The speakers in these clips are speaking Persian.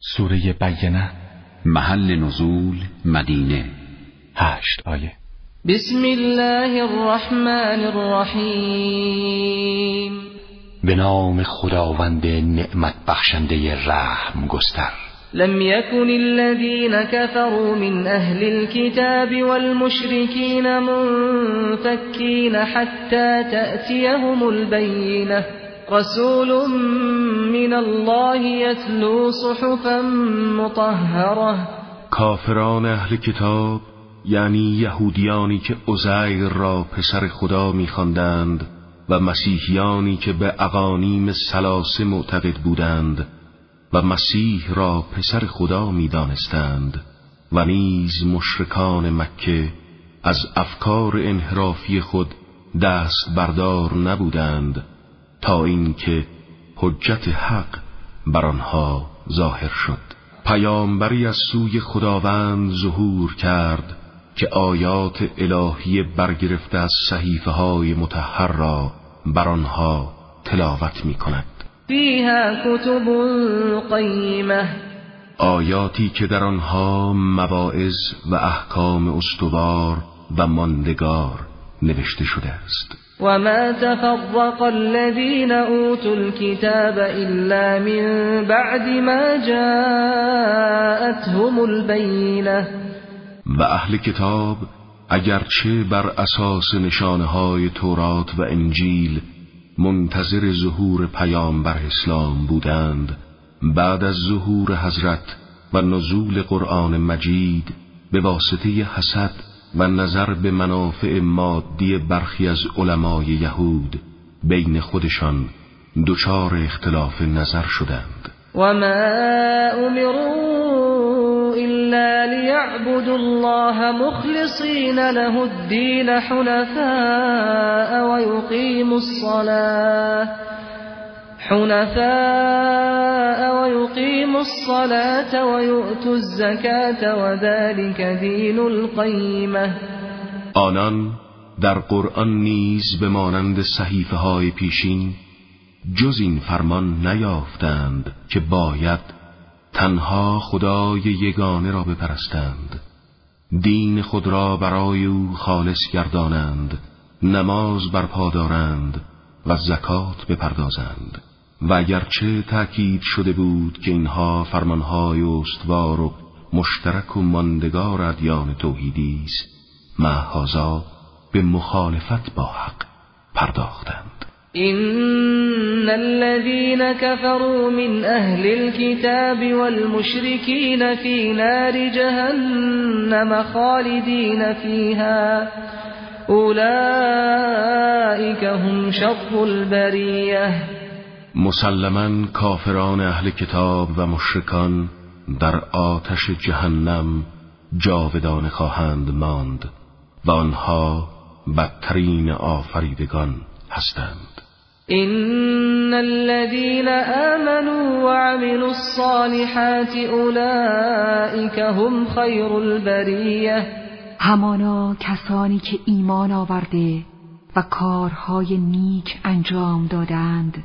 سوره بینه محل نزول مدینه. هشت آیه. بسم الله الرحمن الرحیم. به نام خداوند نعمت بخشنده رحم گستر. لم يكن الذين كفروا من أهل الكتاب والمشركين منفكين حتى تأتيهم البينة رسول من الله يتلو صحفا مطهره کافران اهل کتاب یعنی یهودیانی که عزیر را پسر خدا میخواندند و مسیحیانی که به اقانیم سلاسه معتقد بودند و مسیح را پسر خدا می‌دانستند و نیز مشرکان مکه از افکار انحرافی خود دست بردار نبودند تا اینکه حجت حق بر آنها ظاهر شد. پیامبری از سوی خداوند ظهور کرد که آیات الهی برگرفته از صحیفه های متحر را بر آنها تلاوت می کند فیها کتب قیمه. آیاتی که در آنها مواعظ و احکام استوار و ماندگار نوشته شده است. وما تفرق الذين أوتوا الكتاب إلا من بعد ما جاءتهم البينة و اهل کتاب اگرچه بر اساس نشانه های تورات و انجیل منتظر ظهور پیامبر اسلام بودند بعد از ظهور حضرت و نزول قرآن مجید به واسطه حسد و نظر به منافع مادی برخی از علمای یهود بین خودشان دچار اختلاف نظر شدند. و ما امروا الا ليعبدوا الله مخلصین له الدین حنفاء ويقيموا الصلاة حنفاء ويقيموا الصلاة ويؤتوا الزكاة وذلك دين القيمة. آنان در قرآن نیز به مانند صحیفه های پیشین جز این فرمان نیافتند که باید تنها خدای یگانه را بپرستند. دین خود را برای او خالص گردانند نماز برپا دارند و زکات بپردازند. و اگرچه تأکید شده بود که اینها فرمانهای استوار و مشترک و ماندگار ادیان توحیدی است معهازا به مخالفت با حق پرداختند. إن الذين كفروا من أهل الكتاب والمشركين في نار جهنم خالدين فيها. أولئك هم شر البريه مسلما کافران اهل کتاب و مشرکان در آتش جهنم جاودان خواهند ماند و آنها بدترین آفریدگان هستند. این الذين آمنوا وعملوا الصالحات اولئك هم خیر البریه همانا کسانی که ایمان آورده و کارهای نیک انجام دادند.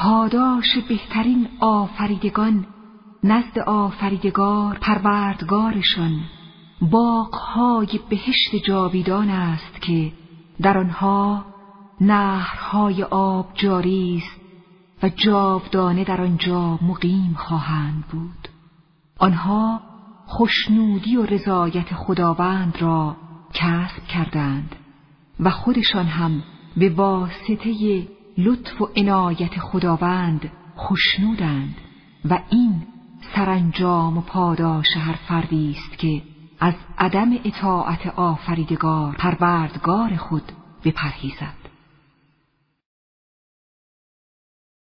پاداش بهترین آفریدگان نزد آفریدگار پروردگارشان. باغهای بهشت جاویدان است که در آنها نهرهای آب جاری است و جاودانه در آنجا مقیم خواهند بود. آنها خوشنودی و رضایت خداوند را کسب کردند و خودشان هم به واسطه لطف و عنایت خداوند خشنودند و این سرانجام و پاداش هر فردی است که از عدم اطاعت آفریدگار پروردگار خود بپرهیزد.